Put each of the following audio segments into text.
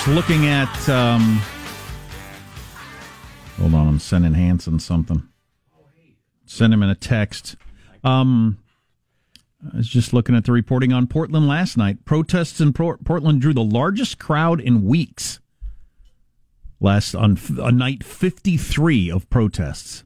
just looking at. Um, hold on, I'm sending Hanson something. Send him in a text. Um, I was just looking at the reporting on Portland last night. Protests in Portland drew the largest crowd in weeks. Last on a night 53 of protests.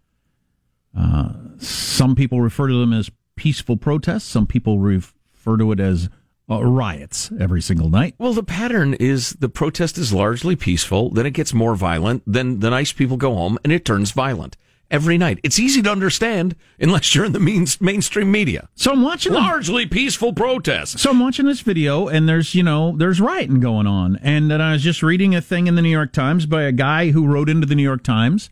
Uh, some people refer to them as peaceful protests. Some people refer to it as uh, riots every single night. Well, the pattern is the protest is largely peaceful, then it gets more violent, then the nice people go home, and it turns violent every night. It's easy to understand unless you're in the means, mainstream media. So I'm watching largely peaceful protests. So I'm watching this video, and there's you know there's rioting going on, and then I was just reading a thing in the New York Times by a guy who wrote into the New York Times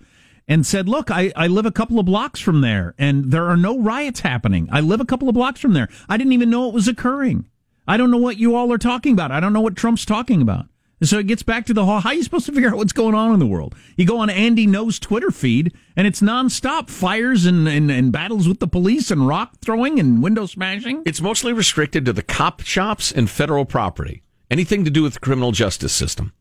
and said, Look, I, I live a couple of blocks from there, and there are no riots happening. I live a couple of blocks from there. I didn't even know it was occurring. I don't know what you all are talking about. I don't know what Trump's talking about. So it gets back to the whole how are you supposed to figure out what's going on in the world? You go on Andy Ngo's Twitter feed, and it's nonstop fires and, and, and battles with the police and rock throwing and window smashing. It's mostly restricted to the cop shops and federal property. Anything to do with the criminal justice system.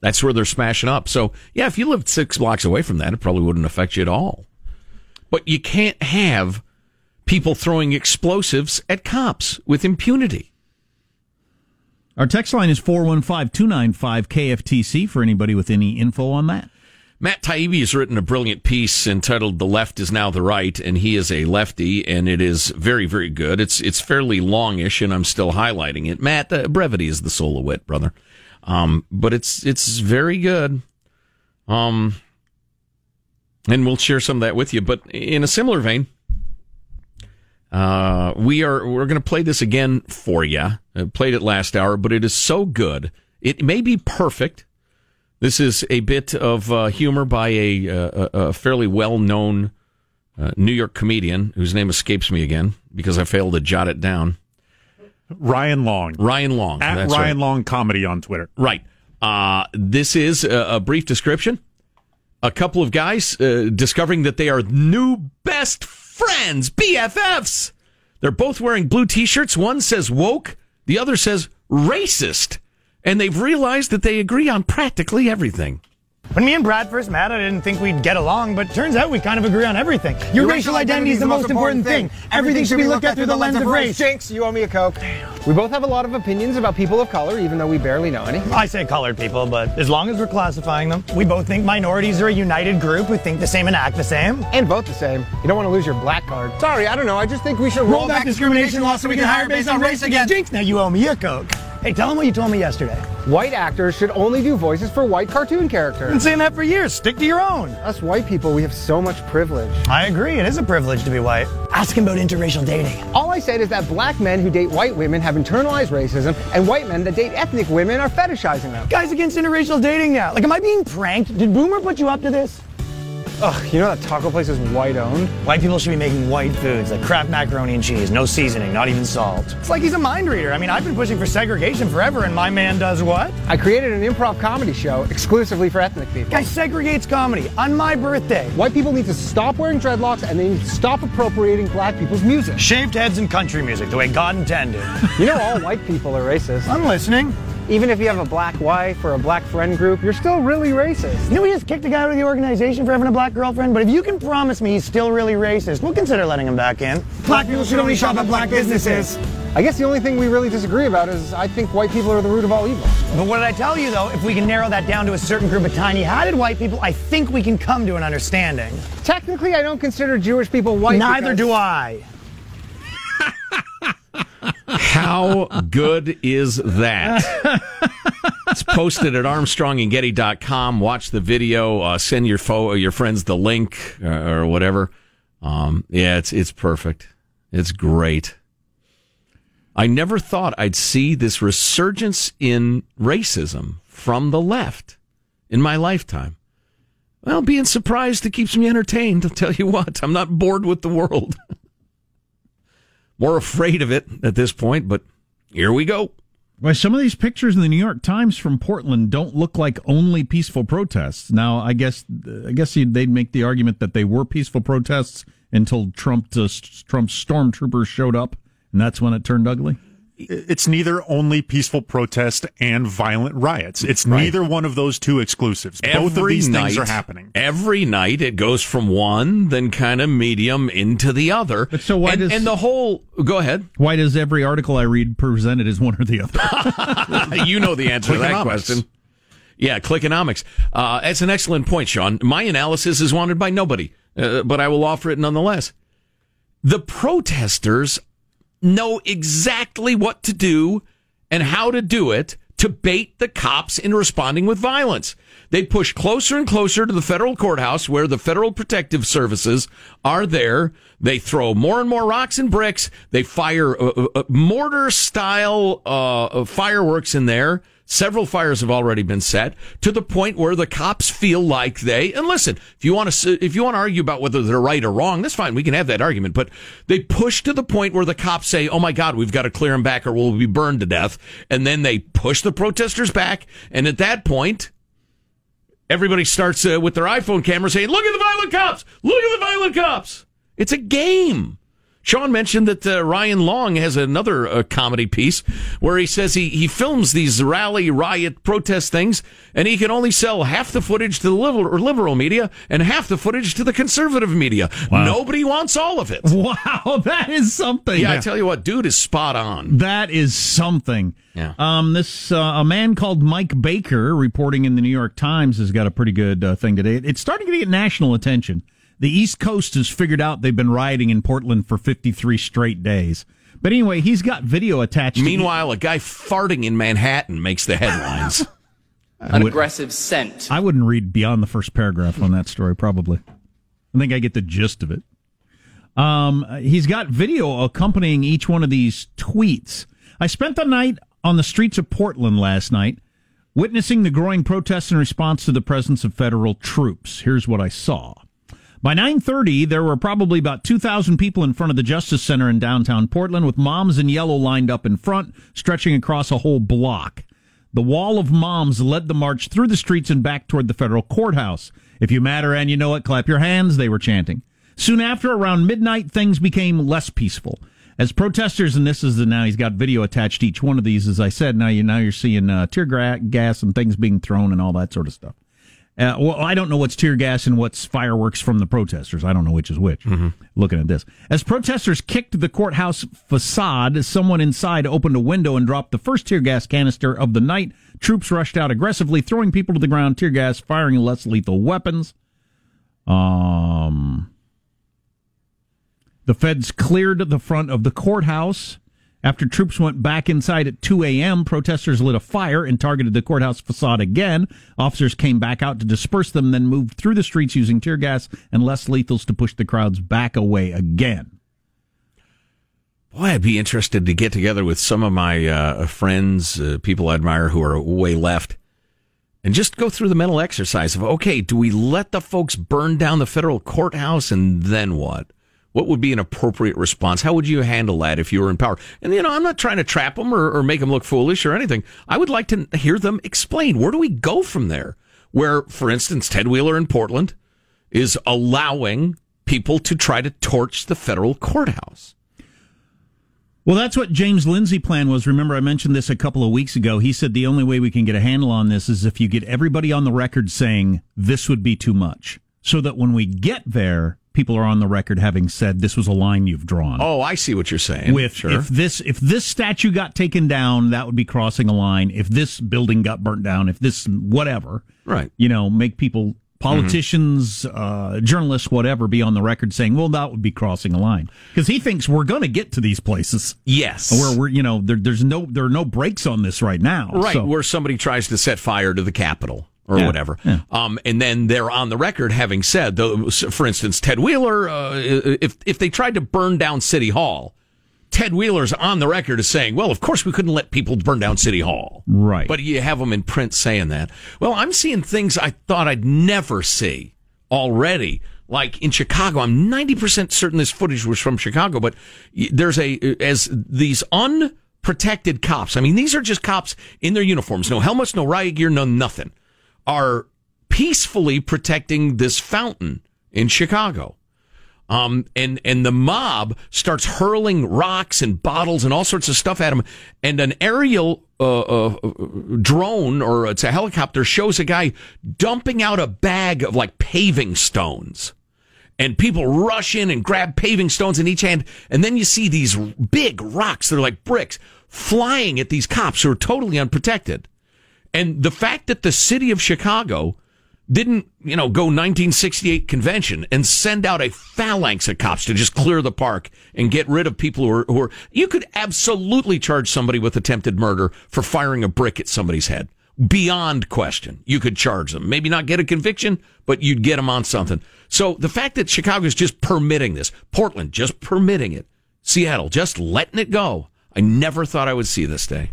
That's where they're smashing up. So, yeah, if you lived six blocks away from that, it probably wouldn't affect you at all. But you can't have people throwing explosives at cops with impunity. Our text line is 415 295 KFTC for anybody with any info on that. Matt Taibbi has written a brilliant piece entitled "The Left Is Now the Right," and he is a lefty, and it is very, very good. It's it's fairly longish, and I'm still highlighting it. Matt, the brevity is the soul of wit, brother. Um, but it's it's very good. Um, and we'll share some of that with you. But in a similar vein, uh, we are we're going to play this again for you. I played it last hour, but it is so good. It may be perfect. This is a bit of uh, humor by a, uh, a, a fairly well known uh, New York comedian whose name escapes me again because I failed to jot it down. Ryan Long. Ryan Long. At Ryan right. Long Comedy on Twitter. Right. Uh, this is a, a, brief description. A couple of guys uh, discovering that they are new best friends, BFFs. They're both wearing blue t shirts. One says woke, the other says racist. And they've realized that they agree on practically everything. When me and Brad first met, I didn't think we'd get along, but turns out we kind of agree on everything. Your, Your racial identity is the most important thing. thing. Everything, should be looked at through the lens of race. Jinx, you owe me a Coke. We both have a lot of opinions about people of color, even though we barely know any. I say colored people, but as long as we're classifying them, we both think minorities are a united group who think the same and act the same. And vote the same. You don't want to lose your black card. Sorry, I don't know. I just think we should roll, roll back, back discrimination laws so we can hire based on race again. Jinx, now you owe me a Coke. Hey, tell them what you told me yesterday. White actors should only do voices for white cartoon characters. I've been saying that for years. Stick to your own. Us white people, we have so much privilege. I agree. It is a privilege to be white. Ask him about interracial dating. All I said is that black men who date white women have internalized racism, and white men that date ethnic women are fetishizing them. Guys against interracial dating now. Like, am I being pranked? Did Boomer put you up to this? Ugh, you know that taco place is white owned? White people should be making white foods like Kraft macaroni and cheese, no seasoning, not even salt. It's like he's a mind reader. I mean, I've been pushing for segregation forever, and my man does what? I created an improv comedy show exclusively for ethnic people. Guy segregates comedy on my birthday. White people need to stop wearing dreadlocks and they need to stop appropriating black people's music. Shaved heads and country music, the way God intended. you know, all white people are racist. I'm listening even if you have a black wife or a black friend group, you're still really racist. You know, we just kicked a guy out of the organization for having a black girlfriend, but if you can promise me he's still really racist, we'll consider letting him back in. Black people should only shop at black businesses. I guess the only thing we really disagree about is I think white people are the root of all evil. But what did I tell you, though? If we can narrow that down to a certain group of tiny-hatted white people, I think we can come to an understanding. Technically, I don't consider Jewish people white. Neither do I. How good is that? it's posted at armstrongandgetty.com. Watch the video. Uh, send your fo- your friends the link uh, or whatever. Um, yeah, it's it's perfect. It's great. I never thought I'd see this resurgence in racism from the left in my lifetime. Well, being surprised it keeps me entertained. I'll tell you what, I'm not bored with the world. More afraid of it at this point, but here we go. Well, some of these pictures in the New York Times from Portland don't look like only peaceful protests. Now, I guess I guess they'd make the argument that they were peaceful protests until Trump uh, Trump's stormtroopers showed up, and that's when it turned ugly. It's neither only peaceful protest and violent riots. It's right. neither one of those two exclusives. Every Both of these night, things are happening. Every night it goes from one, then kind of medium into the other. But so why and, does and the whole go ahead? Why does every article I read present it as one or the other? you know the answer to that question. Yeah, clickonomics. Uh, that's an excellent point, Sean. My analysis is wanted by nobody, uh, but I will offer it nonetheless. The protesters know exactly what to do and how to do it to bait the cops into responding with violence. They push closer and closer to the federal courthouse where the federal protective services are there. They throw more and more rocks and bricks. They fire uh, uh, uh mortar style uh, fireworks in there Several fires have already been set to the point where the cops feel like they, and listen, if you want to, if you want to argue about whether they're right or wrong, that's fine. We can have that argument, but they push to the point where the cops say, Oh my God, we've got to clear them back or we'll be burned to death. And then they push the protesters back. And at that point, everybody starts uh, with their iPhone camera saying, Look at the violent cops! Look at the violent cops! It's a game. Sean mentioned that uh, Ryan Long has another uh, comedy piece where he says he, he films these rally, riot, protest things, and he can only sell half the footage to the liberal, liberal media and half the footage to the conservative media. Wow. Nobody wants all of it. Wow, that is something. Yeah, yeah, I tell you what, dude is spot on. That is something. Yeah. Um, this uh, a man called Mike Baker reporting in the New York Times has got a pretty good uh, thing today. It's starting to get national attention. The East Coast has figured out they've been rioting in Portland for 53 straight days. But anyway, he's got video attached. Meanwhile, a guy farting in Manhattan makes the headlines. An would, aggressive scent. I wouldn't read beyond the first paragraph on that story, probably. I think I get the gist of it. Um, he's got video accompanying each one of these tweets. I spent the night on the streets of Portland last night, witnessing the growing protests in response to the presence of federal troops. Here's what I saw. By 9:30, there were probably about 2,000 people in front of the Justice Center in downtown Portland with moms in yellow lined up in front, stretching across a whole block. The wall of moms led the march through the streets and back toward the federal courthouse. If you matter and you know it, clap your hands, they were chanting. Soon after, around midnight, things became less peaceful. As protesters, and this is the now he's got video attached to each one of these, as I said. Now you now you're seeing uh, tear gas and things being thrown and all that sort of stuff. Uh, well, I don't know what's tear gas and what's fireworks from the protesters. I don't know which is which. Mm-hmm. Looking at this. As protesters kicked the courthouse facade, someone inside opened a window and dropped the first tear gas canister of the night. Troops rushed out aggressively, throwing people to the ground, tear gas, firing less lethal weapons. Um, the feds cleared the front of the courthouse. After troops went back inside at 2 a.m., protesters lit a fire and targeted the courthouse facade again. Officers came back out to disperse them, then moved through the streets using tear gas and less lethals to push the crowds back away again. Boy, I'd be interested to get together with some of my uh, friends, uh, people I admire who are way left, and just go through the mental exercise of okay, do we let the folks burn down the federal courthouse and then what? What would be an appropriate response? How would you handle that if you were in power? And, you know, I'm not trying to trap them or, or make them look foolish or anything. I would like to hear them explain where do we go from there? Where, for instance, Ted Wheeler in Portland is allowing people to try to torch the federal courthouse. Well, that's what James Lindsay' plan was. Remember, I mentioned this a couple of weeks ago. He said the only way we can get a handle on this is if you get everybody on the record saying this would be too much, so that when we get there, people are on the record having said this was a line you've drawn. Oh, I see what you're saying. With sure. if this if this statue got taken down, that would be crossing a line. If this building got burnt down, if this whatever, right? You know, make people politicians, mm-hmm. uh, journalists, whatever, be on the record saying, "Well, that would be crossing a line," because he thinks we're going to get to these places. Yes, where we're, you know, there, there's no there are no brakes on this right now. Right, so. where somebody tries to set fire to the Capitol or yeah, whatever. Yeah. Um, and then they're on the record having said, for instance, Ted Wheeler, uh, if if they tried to burn down City Hall, Ted Wheeler's on the record as saying, "Well, of course we couldn't let people burn down City Hall." Right. But you have them in print saying that. Well, I'm seeing things I thought I'd never see already. Like in Chicago, I'm 90% certain this footage was from Chicago, but there's a as these unprotected cops. I mean, these are just cops in their uniforms, no helmets, no riot gear, no nothing are peacefully protecting this fountain in Chicago. Um, and, and the mob starts hurling rocks and bottles and all sorts of stuff at him. And an aerial, uh, uh, drone or it's a helicopter shows a guy dumping out a bag of like paving stones. And people rush in and grab paving stones in each hand. And then you see these big rocks that are like bricks flying at these cops who are totally unprotected. And the fact that the city of Chicago didn't, you know, go 1968 convention and send out a phalanx of cops to just clear the park and get rid of people who are, who are, you could absolutely charge somebody with attempted murder for firing a brick at somebody's head. Beyond question. You could charge them. Maybe not get a conviction, but you'd get them on something. So the fact that Chicago is just permitting this, Portland just permitting it, Seattle just letting it go, I never thought I would see this day.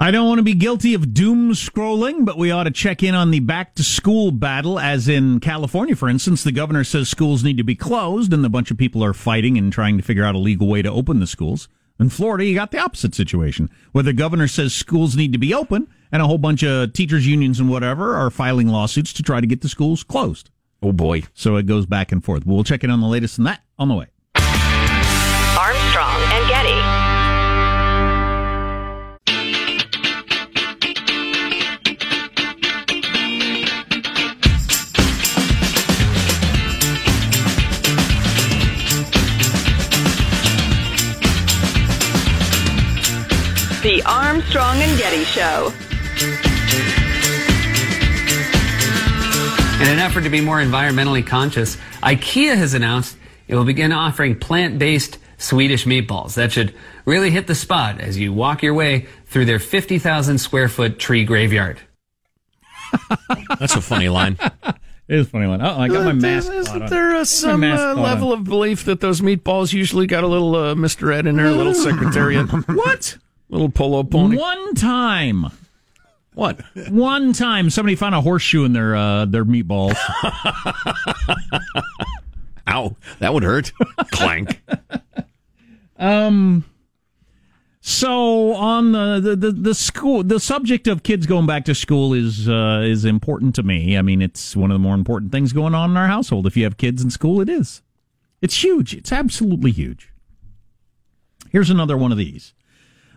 I don't want to be guilty of doom scrolling, but we ought to check in on the back to school battle. As in California, for instance, the governor says schools need to be closed, and a bunch of people are fighting and trying to figure out a legal way to open the schools. In Florida, you got the opposite situation, where the governor says schools need to be open, and a whole bunch of teachers' unions and whatever are filing lawsuits to try to get the schools closed. Oh boy. So it goes back and forth. We'll check in on the latest on that on the way. The Armstrong and Getty Show. In an effort to be more environmentally conscious, IKEA has announced it will begin offering plant based Swedish meatballs. That should really hit the spot as you walk your way through their 50,000 square foot tree graveyard. That's a funny line. It is a funny one. Oh, I got my mask. Isn't there uh, some uh, level of belief that those meatballs usually got a little uh, Mr. Ed in there, a little secretariat? what? Little polo pony. One time. What? One time, somebody found a horseshoe in their uh, their meatballs. Ow! That would hurt. Clank. Um. So on the, the, the, the, school, the subject of kids going back to school is uh, is important to me. I mean, it's one of the more important things going on in our household. If you have kids in school, it is. It's huge. It's absolutely huge. Here's another one of these.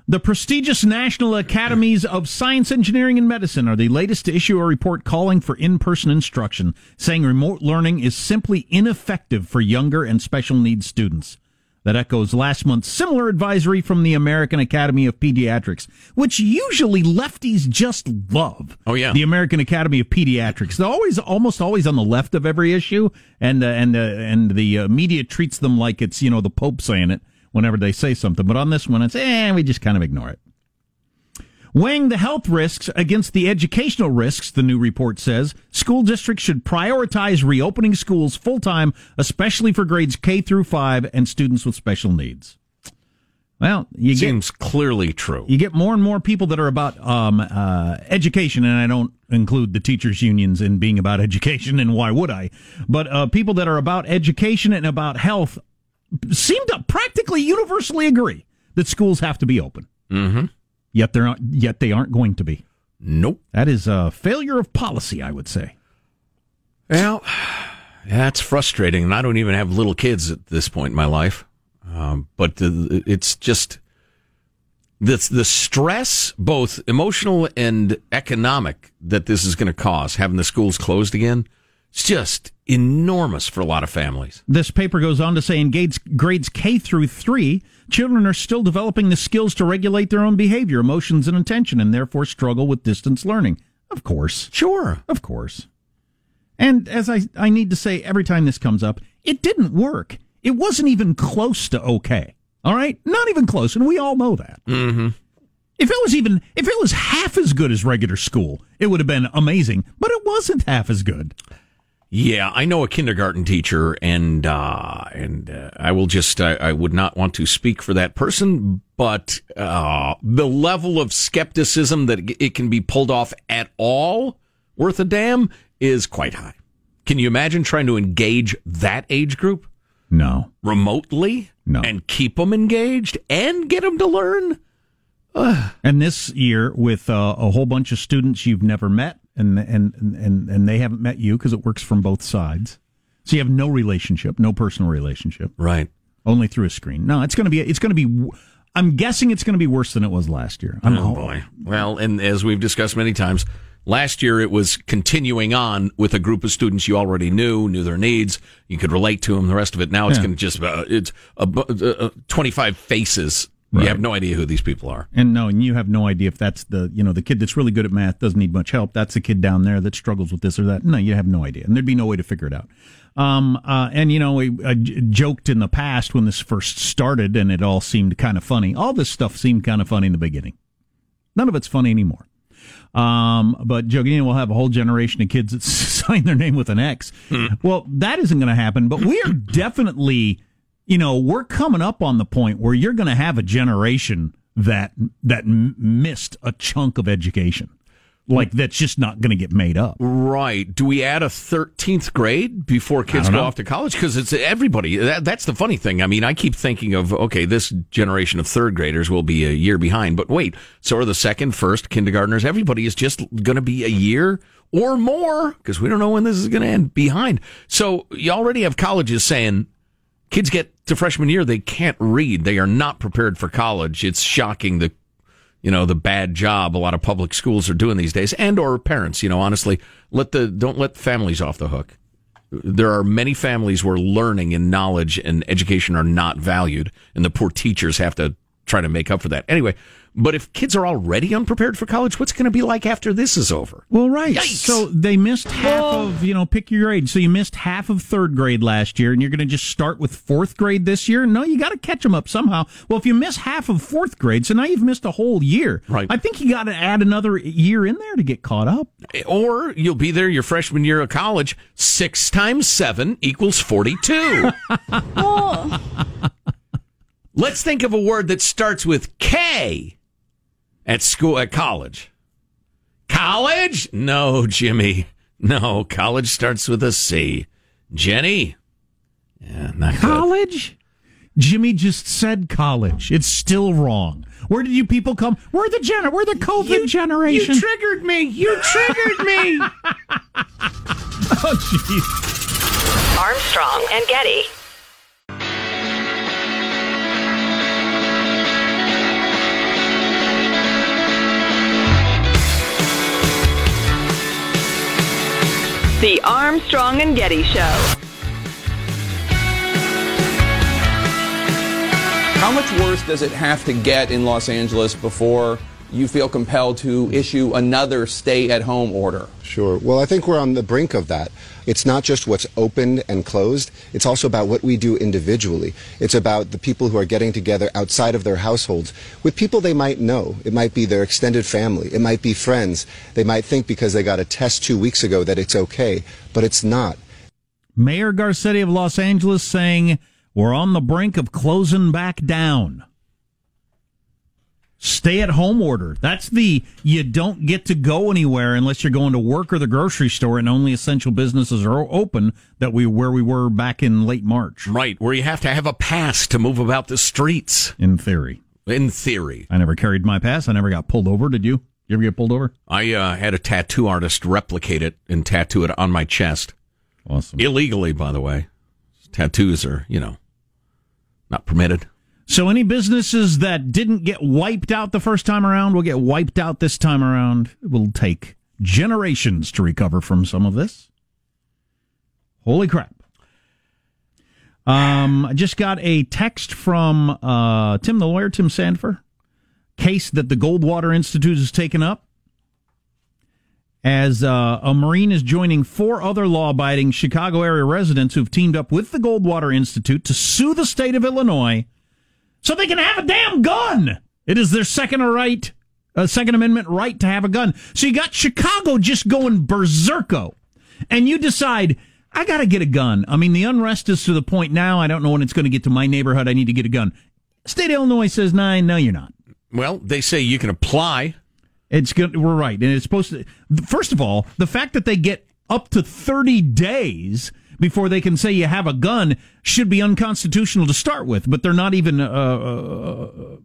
The prestigious National Academies of Science, Engineering, and Medicine are the latest to issue a report calling for in person instruction, saying remote learning is simply ineffective for younger and special needs students. That echoes last month's similar advisory from the American Academy of Pediatrics, which usually lefties just love. Oh yeah, the American Academy of Pediatrics. They're always, almost always on the left of every issue, and uh, and uh, and the uh, media treats them like it's you know the Pope saying it whenever they say something. But on this one, it's eh, we just kind of ignore it. Weighing the health risks against the educational risks, the new report says, school districts should prioritize reopening schools full time, especially for grades K through 5 and students with special needs. Well, you seems get, clearly true. You get more and more people that are about um, uh, education, and I don't include the teachers' unions in being about education, and why would I? But uh, people that are about education and about health seem to practically universally agree that schools have to be open. Mm-hmm. Yet they're not, yet they aren't going to be. Nope. That is a failure of policy, I would say. Well, that's frustrating. And I don't even have little kids at this point in my life. Um, but the, it's just the the stress, both emotional and economic, that this is going to cause having the schools closed again. It's just enormous for a lot of families. This paper goes on to say in grades, grades K through three, children are still developing the skills to regulate their own behavior, emotions, and attention, and therefore struggle with distance learning. Of course. Sure. Of course. And as I, I need to say every time this comes up, it didn't work. It wasn't even close to okay. All right? Not even close. And we all know that. Mm-hmm. If it was even, if it was half as good as regular school, it would have been amazing. But it wasn't half as good. Yeah, I know a kindergarten teacher, and uh, and uh, I will just I, I, would not want to speak for that person, but uh, the level of skepticism that it can be pulled off at all worth a damn is quite high. Can you imagine trying to engage that age group? No, remotely, no, and keep them engaged and get them to learn. Ugh. And this year, with uh, a whole bunch of students you've never met, and and and and they haven't met you because it works from both sides. So you have no relationship, no personal relationship. Right. Only through a screen. No, it's going to be. It's going to be. I'm guessing it's going to be worse than it was last year. I'm, oh boy. Well, and as we've discussed many times, last year it was continuing on with a group of students you already knew, knew their needs, you could relate to them. The rest of it now it's yeah. going to just uh, it's a, uh, 25 faces. Right. You have no idea who these people are, and no, and you have no idea if that's the you know the kid that's really good at math doesn't need much help. That's the kid down there that struggles with this or that. No, you have no idea, and there'd be no way to figure it out. Um, uh, and you know, we uh, joked in the past when this first started, and it all seemed kind of funny. All this stuff seemed kind of funny in the beginning. None of it's funny anymore. Um, but joking, you know, we'll have a whole generation of kids that sign their name with an X. Hmm. Well, that isn't going to happen. But we are definitely, you know, we're coming up on the point where you're going to have a generation that that missed a chunk of education like that's just not going to get made up. Right. Do we add a 13th grade before kids go off to college? Because it's everybody. That, that's the funny thing. I mean, I keep thinking of, okay, this generation of third graders will be a year behind. But wait, so are the second, first kindergartners. Everybody is just going to be a year or more because we don't know when this is going to end behind. So you already have colleges saying kids get to freshman year, they can't read. They are not prepared for college. It's shocking the you know the bad job a lot of public schools are doing these days and or parents you know honestly let the don't let families off the hook there are many families where learning and knowledge and education are not valued and the poor teachers have to try to make up for that anyway but if kids are already unprepared for college, what's going to be like after this is over? Well, right. Yikes. So they missed half of, you know, pick your grade. So you missed half of third grade last year, and you're going to just start with fourth grade this year? No, you got to catch them up somehow. Well, if you miss half of fourth grade, so now you've missed a whole year. Right. I think you got to add another year in there to get caught up. Or you'll be there your freshman year of college. Six times seven equals 42. oh. Let's think of a word that starts with K at school at college. College? No, Jimmy. No, college starts with a C. Jenny? Yeah, not college. Good. Jimmy just said college. It's still wrong. Where did you people come? We're the gener. We're the COVID you, generation. You triggered me. You triggered me. oh, jeez. Armstrong and Getty. The Armstrong and Getty Show. How much worse does it have to get in Los Angeles before you feel compelled to issue another stay at home order? Sure. Well, I think we're on the brink of that. It's not just what's opened and closed, it's also about what we do individually. It's about the people who are getting together outside of their households with people they might know. It might be their extended family, it might be friends. They might think because they got a test two weeks ago that it's okay, but it's not. Mayor Garcetti of Los Angeles saying, We're on the brink of closing back down stay at home order. That's the you don't get to go anywhere unless you're going to work or the grocery store and only essential businesses are open that we where we were back in late March. Right, where you have to have a pass to move about the streets. In theory. In theory. I never carried my pass. I never got pulled over. Did you? You ever get pulled over? I uh, had a tattoo artist replicate it and tattoo it on my chest. Awesome. Illegally, by the way. Tattoos are, you know, not permitted. So any businesses that didn't get wiped out the first time around will get wiped out this time around. It will take generations to recover from some of this. Holy crap. Um, I just got a text from uh, Tim the lawyer, Tim Sandefur, case that the Goldwater Institute has taken up as uh, a Marine is joining four other law abiding Chicago area residents who've teamed up with the Goldwater Institute to sue the state of Illinois so they can have a damn gun. It is their second right, uh, Second Amendment right to have a gun. So you got Chicago just going berserko, and you decide I got to get a gun. I mean, the unrest is to the point now. I don't know when it's going to get to my neighborhood. I need to get a gun. State of Illinois says nine. No, you're not. Well, they say you can apply. It's good. We're right, and it's supposed to. First of all, the fact that they get up to 30 days before they can say you have a gun should be unconstitutional to start with. But they're not even uh, uh,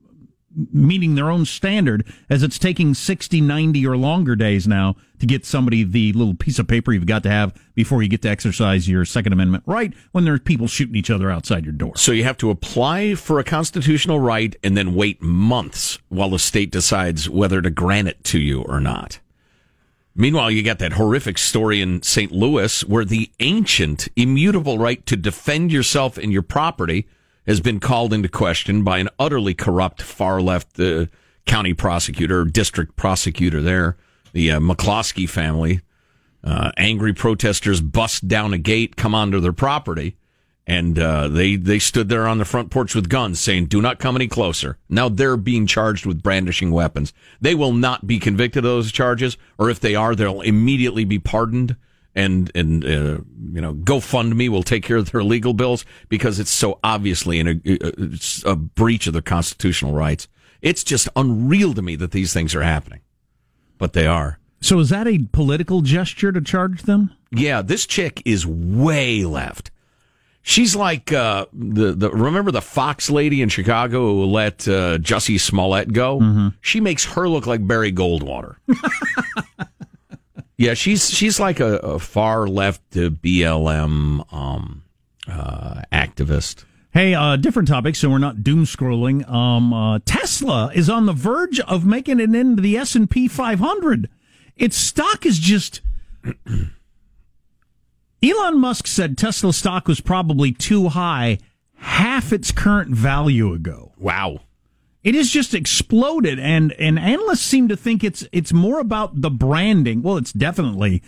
meeting their own standard as it's taking 60, 90 or longer days now to get somebody the little piece of paper you've got to have before you get to exercise your Second Amendment right when there's people shooting each other outside your door. So you have to apply for a constitutional right and then wait months while the state decides whether to grant it to you or not. Meanwhile, you got that horrific story in St. Louis where the ancient, immutable right to defend yourself and your property has been called into question by an utterly corrupt far left uh, county prosecutor, district prosecutor there, the uh, McCloskey family. Uh, angry protesters bust down a gate, come onto their property, and uh, they they stood there on the front porch with guns, saying, "Do not come any closer." Now they're being charged with brandishing weapons. They will not be convicted of those charges, or if they are, they'll immediately be pardoned and and uh, you know GoFundMe will take care of their legal bills because it's so obviously in a, a breach of their constitutional rights. It's just unreal to me that these things are happening, but they are. So is that a political gesture to charge them? Yeah, this chick is way left. She's like uh, the the remember the Fox lady in Chicago who let uh, Jussie Smollett go. Mm-hmm. She makes her look like Barry Goldwater. Yeah, she's she's like a, a far left BLM um, uh, activist. Hey, uh, different topic, so we're not doom scrolling. Um, uh, Tesla is on the verge of making it into the S and P 500. Its stock is just. Elon Musk said Tesla stock was probably too high half its current value ago. Wow. It has just exploded, and and analysts seem to think it's it's more about the branding. Well, it's definitely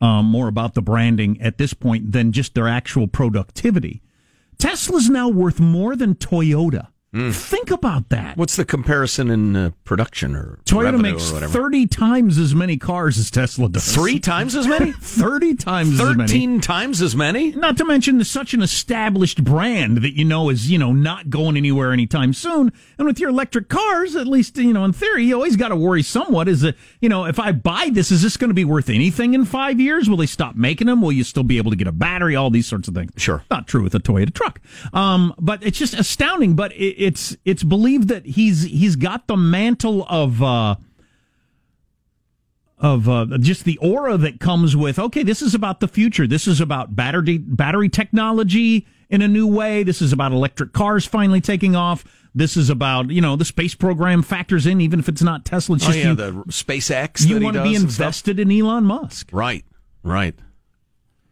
um, more about the branding at this point than just their actual productivity. Tesla's now worth more than Toyota. Mm. Think about that. What's the comparison in uh, production or Toyota makes thirty times as many cars as Tesla does. Three times as many. thirty times. Thirteen times as many. Not to mention such an established brand that you know is you know not going anywhere anytime soon. And with your electric cars, at least you know in theory, you always got to worry somewhat. Is that you know if I buy this, is this going to be worth anything in five years? Will they stop making them? Will you still be able to get a battery? All these sorts of things. Sure. Not true with a Toyota truck. Um, but it's just astounding. But it, it's it's believed that he's he's got the mantle of uh, of uh, just the aura that comes with okay, this is about the future. This is about battery battery technology in a new way. This is about electric cars finally taking off. This is about you know the space program factors in even if it's not Tesla. It's oh, yeah, you, the SpaceX. You want to be invested in Elon Musk, right? Right.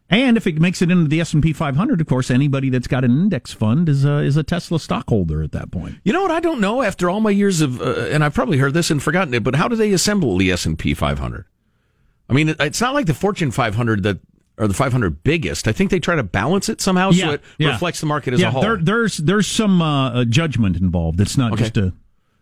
And if it makes it into the S and P 500, of course, anybody that's got an index fund is a, is a Tesla stockholder at that point. You know what? I don't know. After all my years of, uh, and I've probably heard this and forgotten it, but how do they assemble the S and P 500? I mean, it's not like the Fortune 500 that are the 500 biggest. I think they try to balance it somehow yeah, so it yeah. reflects the market as yeah, a whole. There, there's there's some uh, judgment involved. It's not okay. just a.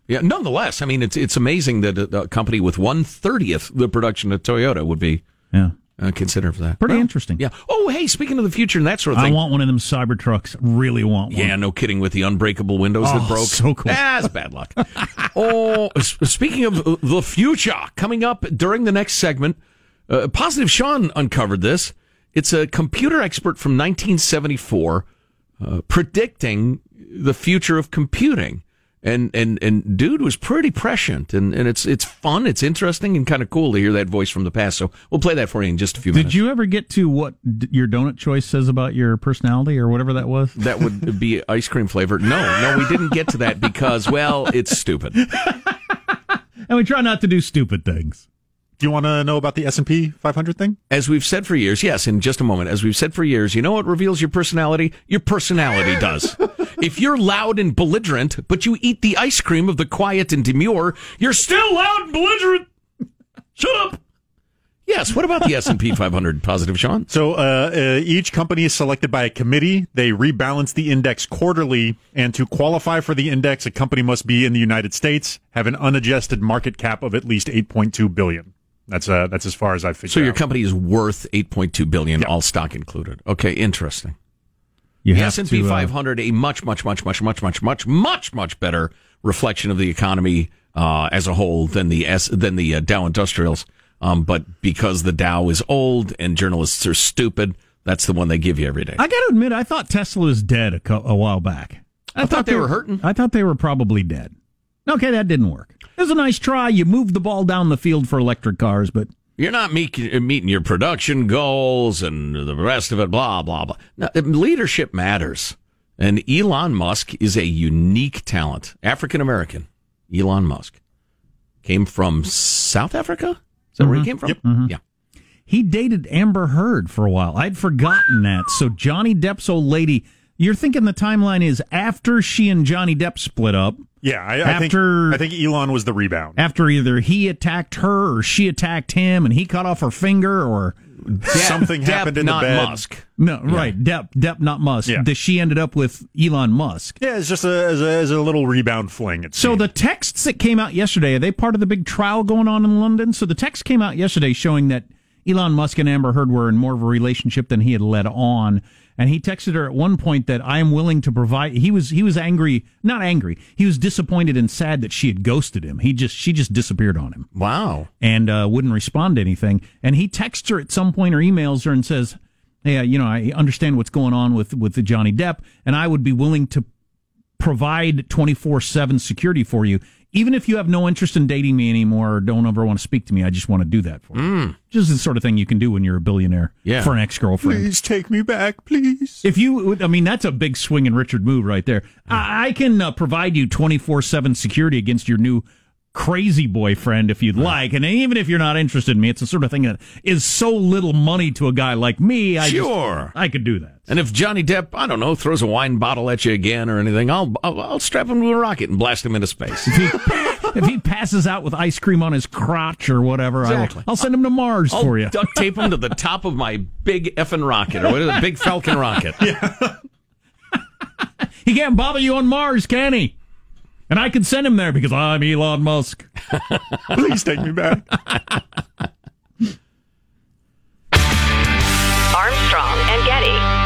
Yeah, nonetheless, I mean, it's it's amazing that a, a company with one thirtieth the production of Toyota would be yeah uh, consider for that. Pretty well, interesting. Yeah. Oh, hey, speaking of the future and that sort of thing. I want one of them cyber trucks. Really want one. Yeah, no kidding with the unbreakable windows oh, that broke. So cool. That's bad luck. oh, speaking of the future, coming up during the next segment, uh, Positive Sean uncovered this. It's a computer expert from 1974 uh, predicting the future of computing and and and dude was pretty prescient. And and it's it's fun. It's interesting and kind of cool to hear that voice from the past. So we'll play that for you in just a few minutes. did you ever get to what your donut choice says about your personality or whatever that was? That would be ice cream flavor. No no we didn't get to that because well it's stupid. And we try not to do stupid things do you want to know about the S&P 500 thing? As we've said for years, yes, in just a moment. As we've said for years, you know what reveals your personality? Your personality does. if you're loud and belligerent, but you eat the ice cream of the quiet and demure, you're still loud and belligerent. Shut up. Yes. What about the S and P 500? Positive, Sean. So uh, uh, each company is selected by a committee. They rebalance the index quarterly, and to qualify for the index, a company must be in the United States, have an unadjusted market cap of at least 8.2 billion. That's uh, that's as far as I've figured. So your out. company is worth 8.2 billion, yep. all stock included. Okay, interesting. You the S&P to, uh, 500, a much, much, much, much, much, much, much, much, much better reflection of the economy uh, as a whole than the S than the uh, Dow Industrials. Um, but because the Dow is old and journalists are stupid, that's the one they give you every day. I got to admit, I thought Tesla was dead a, co- a while back. I, I thought, thought, they were hurting. I thought they were probably dead. Okay, that didn't work. It was a nice try. You moved the ball down the field for electric cars, but you're not meet, meeting your production goals and the rest of it. Blah blah blah. Now, leadership matters, and Elon Musk is a unique talent. African American. Elon Musk came from South Africa. Is that mm-hmm. where he mm-hmm. came from? Yep. Mm-hmm. Yeah. He dated Amber Heard for a while. I'd forgotten that. So Johnny Depp's old lady. You're thinking the timeline is after she and Johnny Depp split up. Yeah, I, I think, I think Elon was the rebound. After either he attacked her or she attacked him, and he cut off her finger, or something Depp, happened in not the bed. Musk. No, yeah. right. Depp, Depp, not Musk. Yeah. She ended up with Elon Musk. Yeah, it's just a, as a, as a little rebound fling. so seemed. the texts that came out yesterday are they part of the big trial going on in London? So the text came out yesterday showing that Elon Musk and Amber Heard were in more of a relationship than he had led on and he texted her at one point that I am willing to provide. He was he was angry, not angry. He was disappointed and sad that she had ghosted him. He just she just disappeared on him. Wow, and uh, wouldn't respond to anything. And he texts her at some point or emails her and says, "Hey, you know, I understand what's going on with with the Johnny Depp, and I would be willing to." provide 24-7 security for you even if you have no interest in dating me anymore or don't ever want to speak to me, I just want to do that for you. Mm. Just the sort of thing you can do when you're a billionaire yeah. for an ex girlfriend. Please take me back, please. If you, I mean, that's a big swing and Richard move right there. I, I can uh, provide you 24 7 security against your new crazy boyfriend if you'd like. And even if you're not interested in me, it's the sort of thing that is so little money to a guy like me. I sure. Just, I could do that. And if Johnny Depp, I don't know, throws a wine bottle at you again or anything, I'll, I'll, I'll strap him to a rocket and blast him into space. if, he, if he passes out with ice cream on his crotch or whatever, exactly. I will, I'll send him to Mars I'll for you. duct tape him to the top of my big effing rocket or what is it, big Falcon rocket. Yeah. he can't bother you on Mars, can he? And I can send him there because I'm Elon Musk. Please take me back. Armstrong and Getty.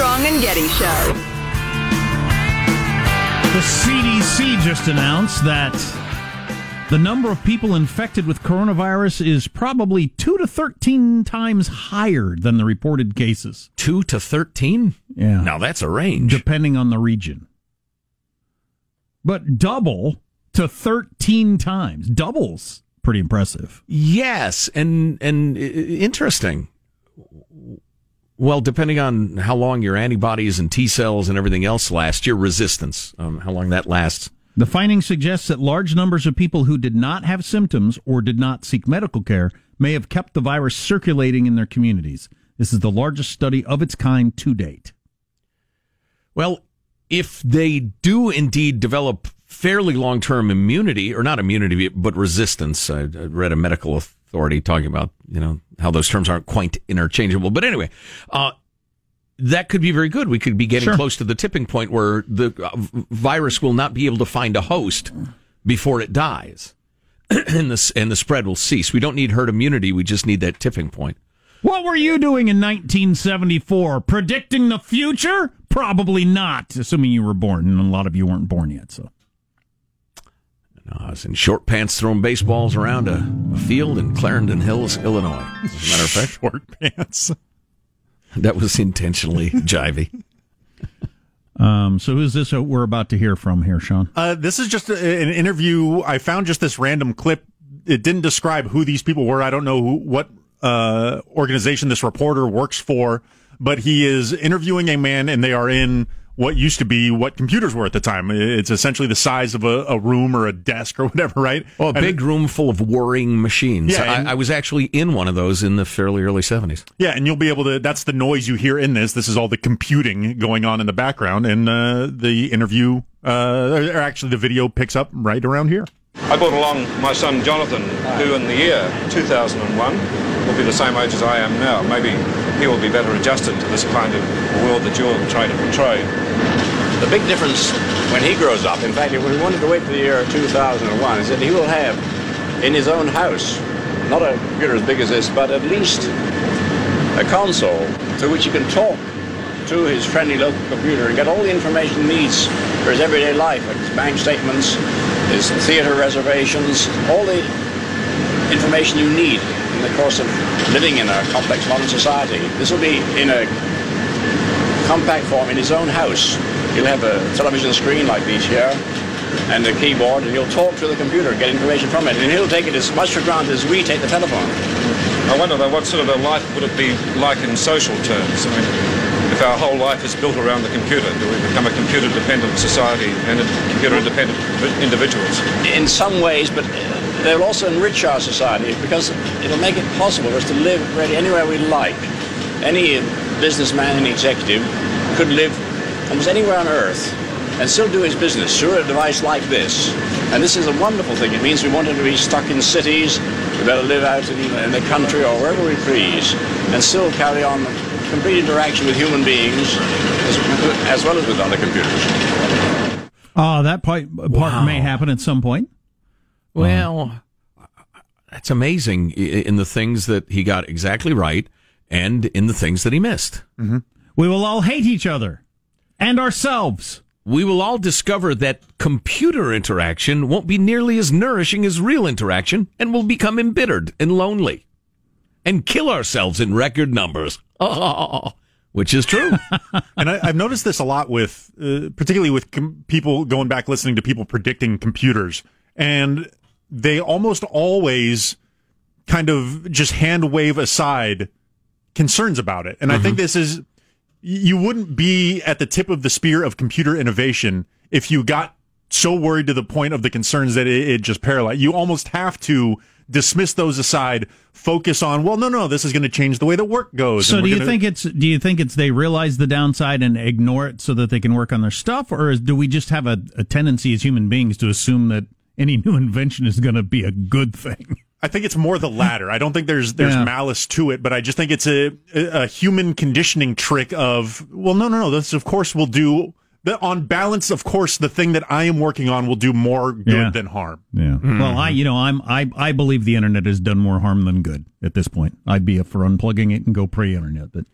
Armstrong and Getty Show. The CDC just announced that the number of people infected with coronavirus is probably 2 to 13 times higher than the reported cases. 2 to 13? Yeah. Now that's a range. Depending on the region. But double to 13 times. Doubles pretty impressive. Yes, and and interesting. Well, depending on how long your antibodies and T cells and everything else last, your resistance, um, how long that lasts. The finding suggests that large numbers of people who did not have symptoms or did not seek medical care may have kept the virus circulating in their communities. This is the largest study of its kind to date. Well, if they do indeed develop fairly long term immunity, or not immunity, but resistance, I read a medical authority talking about, you know, how those terms aren't quite interchangeable. But anyway, uh, that could be very good. We could be getting sure. close to the tipping point where the uh, virus will not be able to find a host before it dies. and the and the spread will cease. We don't need herd immunity. We just need that tipping point. What were you doing in 1974? Predicting the future? Probably not, assuming you were born, and a lot of you weren't born yet. So I was in short pants throwing baseballs around a, a field in Clarendon Hills, Illinois. As a matter of fact, short pants. That was intentionally jivey. Um, so who's this we're about to hear from here, Sean? Uh, this is just a, an interview. I found just this random clip. It didn't describe who these people were. I don't know who, what uh, organization this reporter works for, but he is interviewing a man, and they are in what used to be what computers were at the time. It's essentially the size of a, a room or a desk or whatever, right? Well, a and big it, room full of whirring machines. Yeah, I, I, was actually in one of those in the fairly early 70s. Yeah, and you'll be able to, that's the noise you hear in this. This is all the computing going on in the background, and uh, the interview, uh, or actually the video picks up right around here. I brought along my son Jonathan, who in the year 2001 will be the same age as I am now. Maybe he will be better adjusted to this kind of world that you're trying to portray. The big difference when he grows up, in fact, if we wanted to wait for the year 2001, is that he will have in his own house, not a computer as big as this, but at least a console through which he can talk to his friendly local computer and get all the information he needs for his everyday life, like his bank statements, his theater reservations, all the information you need in the course of living in a complex modern society. This will be in a compact form in his own house. He'll have a television screen like these here and a keyboard, and he'll talk to the computer, and get information from it, and he'll take it as much for granted as we take the telephone. I wonder though, what sort of a life would it be like in social terms? I mean, if our whole life is built around the computer, do we become a computer-dependent society and computer-dependent individuals? In some ways, but they'll also enrich our society because it'll make it possible for us to live really anywhere we like. Any businessman and executive could live almost anywhere on earth and still do his business through a device like this. And this is a wonderful thing. It means we want him to be stuck in cities, we better live out in, in the country or wherever we please, and still carry on complete interaction with human beings as, as well as with other computers. Oh, that part, part wow. may happen at some point. Well, that's amazing in the things that he got exactly right and in the things that he missed. Mm-hmm. We will all hate each other and ourselves we will all discover that computer interaction won't be nearly as nourishing as real interaction and will become embittered and lonely and kill ourselves in record numbers. Oh, which is true. and I, have noticed this a lot with, uh, particularly with com- people going back listening to people predicting computers. And they almost always kind of just hand wave aside concerns about it. And mm-hmm. I think mm-hmm. this is you wouldn't be at the tip of the spear of computer innovation if you got so worried to the point of the concerns that it, it just paralyzed. You almost have to dismiss those aside, focus on, well, no, no, this is going to change the way that work goes. So do you gonna... think it's, do you think it's they realize the downside and ignore it so that they can work on their stuff? Or is, do we just have a, a tendency as human beings to assume that any new invention is going to be a good thing? I think it's more the latter. I don't think there's there's yeah. malice to it, but I just think it's a a human conditioning trick of well, no, no, no. This of course will do. On balance, of course, the thing that I am working on will do more good yeah. than harm. Yeah. Mm-hmm. Well, I, you know, I'm I I believe the internet has done more harm than good at this point. I'd be for unplugging it and go pre-internet, but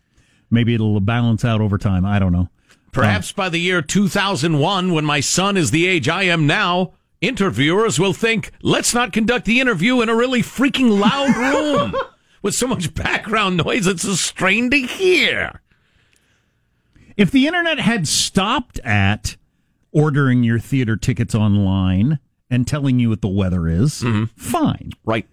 maybe it'll balance out over time. I don't know. Perhaps um, by the year 2001, when my son is the age I am now, interviewers will think, let's not conduct the interview in a really freaking loud room with so much background noise it's a strain to hear. If the internet had stopped at ordering your theater tickets online and telling you what the weather is, mm-hmm. fine. Right.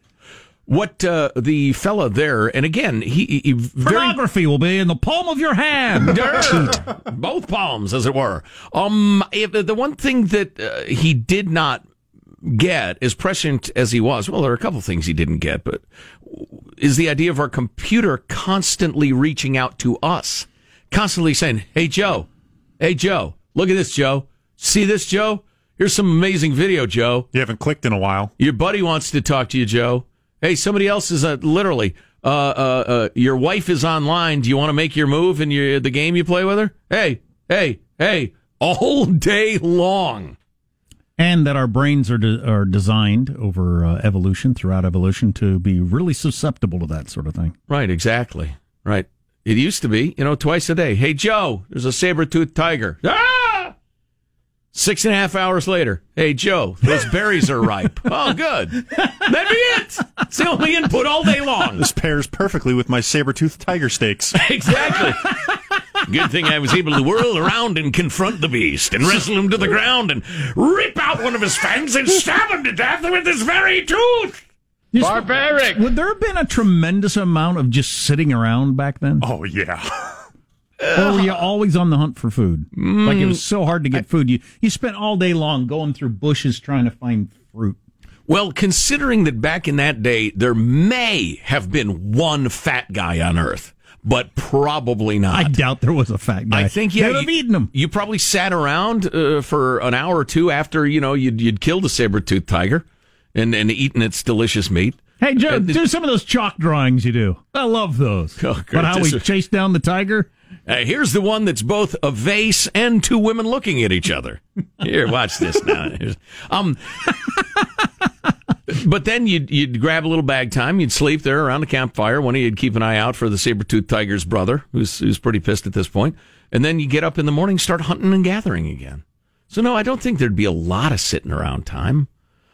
What uh, the fella there, and again, he, he very, pornography will be in the palm of your hand, both palms, as it were. Um, if, the one thing that uh, he did not get, as prescient as he was, well, there are a couple things he didn't get, but is the idea of our computer constantly reaching out to us, constantly saying, "Hey Joe, hey Joe, look at this, Joe. See this, Joe." Here's some amazing video, Joe. You haven't clicked in a while. Your buddy wants to talk to you, Joe. Hey, somebody else is uh, literally. Uh, uh, uh, your wife is online. Do you want to make your move in your the game you play with her? Hey, hey, hey! All day long, and that our brains are de- are designed over uh, evolution throughout evolution to be really susceptible to that sort of thing. Right. Exactly. Right. It used to be, you know, twice a day. Hey, Joe, there's a saber toothed tiger. Ah! Six and a half hours later, hey Joe, those berries are ripe. oh, good. That'd be it. It's the only input all day long. This pairs perfectly with my saber-toothed tiger steaks. exactly. Good thing I was able to whirl around and confront the beast and wrestle him to the ground and rip out one of his fangs and stab him to death with his very tooth. Barbaric. Would there have been a tremendous amount of just sitting around back then? Oh yeah or were you always on the hunt for food? Mm, like it was so hard to get I, food. You you spent all day long going through bushes trying to find fruit. Well, considering that back in that day there may have been one fat guy on Earth, but probably not. I doubt there was a fat guy. I think yeah, would have eaten them. You probably sat around uh, for an hour or two after you know you'd you'd killed a saber tooth tiger and and eaten its delicious meat. Hey, Joe, do some of those chalk drawings you do. I love those. Oh, but how we chased down the tiger? Uh, here's the one that's both a vase and two women looking at each other. Here, watch this now. um, But then you'd, you'd grab a little bag time, you'd sleep there around the campfire. One of you'd keep an eye out for the saber-toothed tiger's brother, who's, who's pretty pissed at this point. And then you get up in the morning, start hunting and gathering again. So no, I don't think there'd be a lot of sitting around time.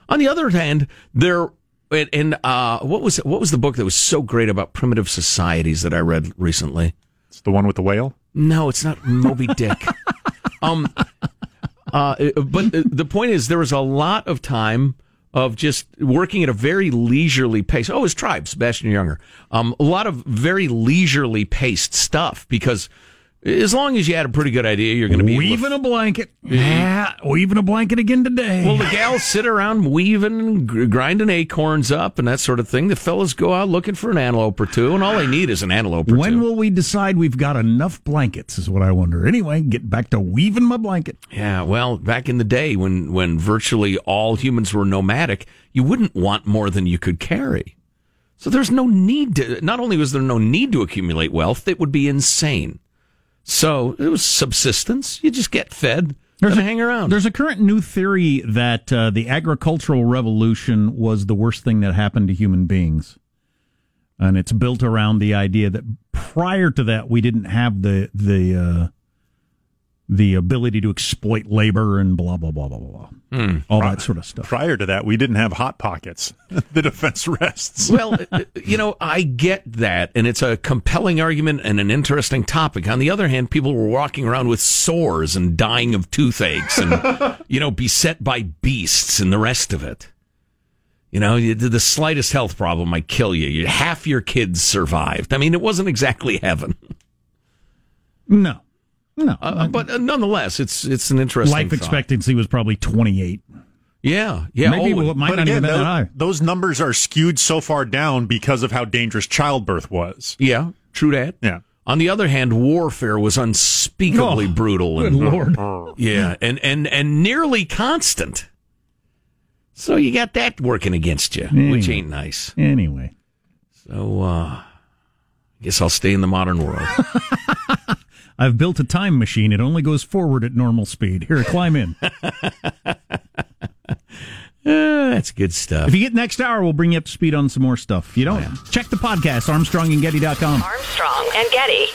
On the other hand, there and uh, what was what was the book that was so great about primitive societies that I read recently? It's the one with the whale. No, it's not Moby Dick. um, uh, but the point is, there was a lot of time of just working at a very leisurely pace. Oh, his tribe, Sebastian Junger. Um, a lot of very leisurely paced stuff because as long as you had a pretty good idea, you're going to be weaving a blanket. Yeah, weaving a blanket again today. Well, the gals sit around weaving, grinding acorns up, and that sort of thing. The fellas go out looking for an antelope or two, and all they need is an antelope or when two. will we decide we've got enough blankets? Is what I wonder. Anyway, get back to weaving my blanket. Yeah, well, back in the day when when virtually all humans were nomadic, you wouldn't want more than you could carry. So there's no need to. Not only was there no need to accumulate wealth, it would be insane. So it was subsistence. You just get fed. There's a, hang around. There's a current new theory that uh, the agricultural revolution was the worst thing that happened to human beings, and it's built around the idea that prior to that we didn't have the the uh, the ability to exploit labor and blah blah blah blah blah, mm. all that sort of stuff. Prior to that, we didn't have hot pockets. the defense rests. well, uh, you know, I get that, and it's a compelling argument and an interesting topic. On the other hand, people were walking around with sores and dying of toothaches, and you know, beset by beasts and the rest of it. You know, the slightest health problem might kill you. Half your kids survived. I mean, it wasn't exactly heaven. No. No, uh, but uh, nonetheless, it's it's an interesting. Life thought. expectancy was probably twenty eight. Yeah, yeah. Maybe oh, it might not again, even been those, that high. Those numbers are skewed so far down because of how dangerous childbirth was. Yeah, true that. Yeah. On the other hand, warfare was unspeakably oh, brutal and Lord. yeah, and and and nearly constant. So you got that working against you, anyway. which ain't nice. Anyway, so uh, I guess I'll stay in the modern world. I've built a time machine. It only goes forward at normal speed. Here, climb in. uh, that's good stuff. If you get next hour, we'll bring you up to speed on some more stuff. If you don't, oh, yeah. check the podcast, armstrongandgetty.com. Armstrong and Getty.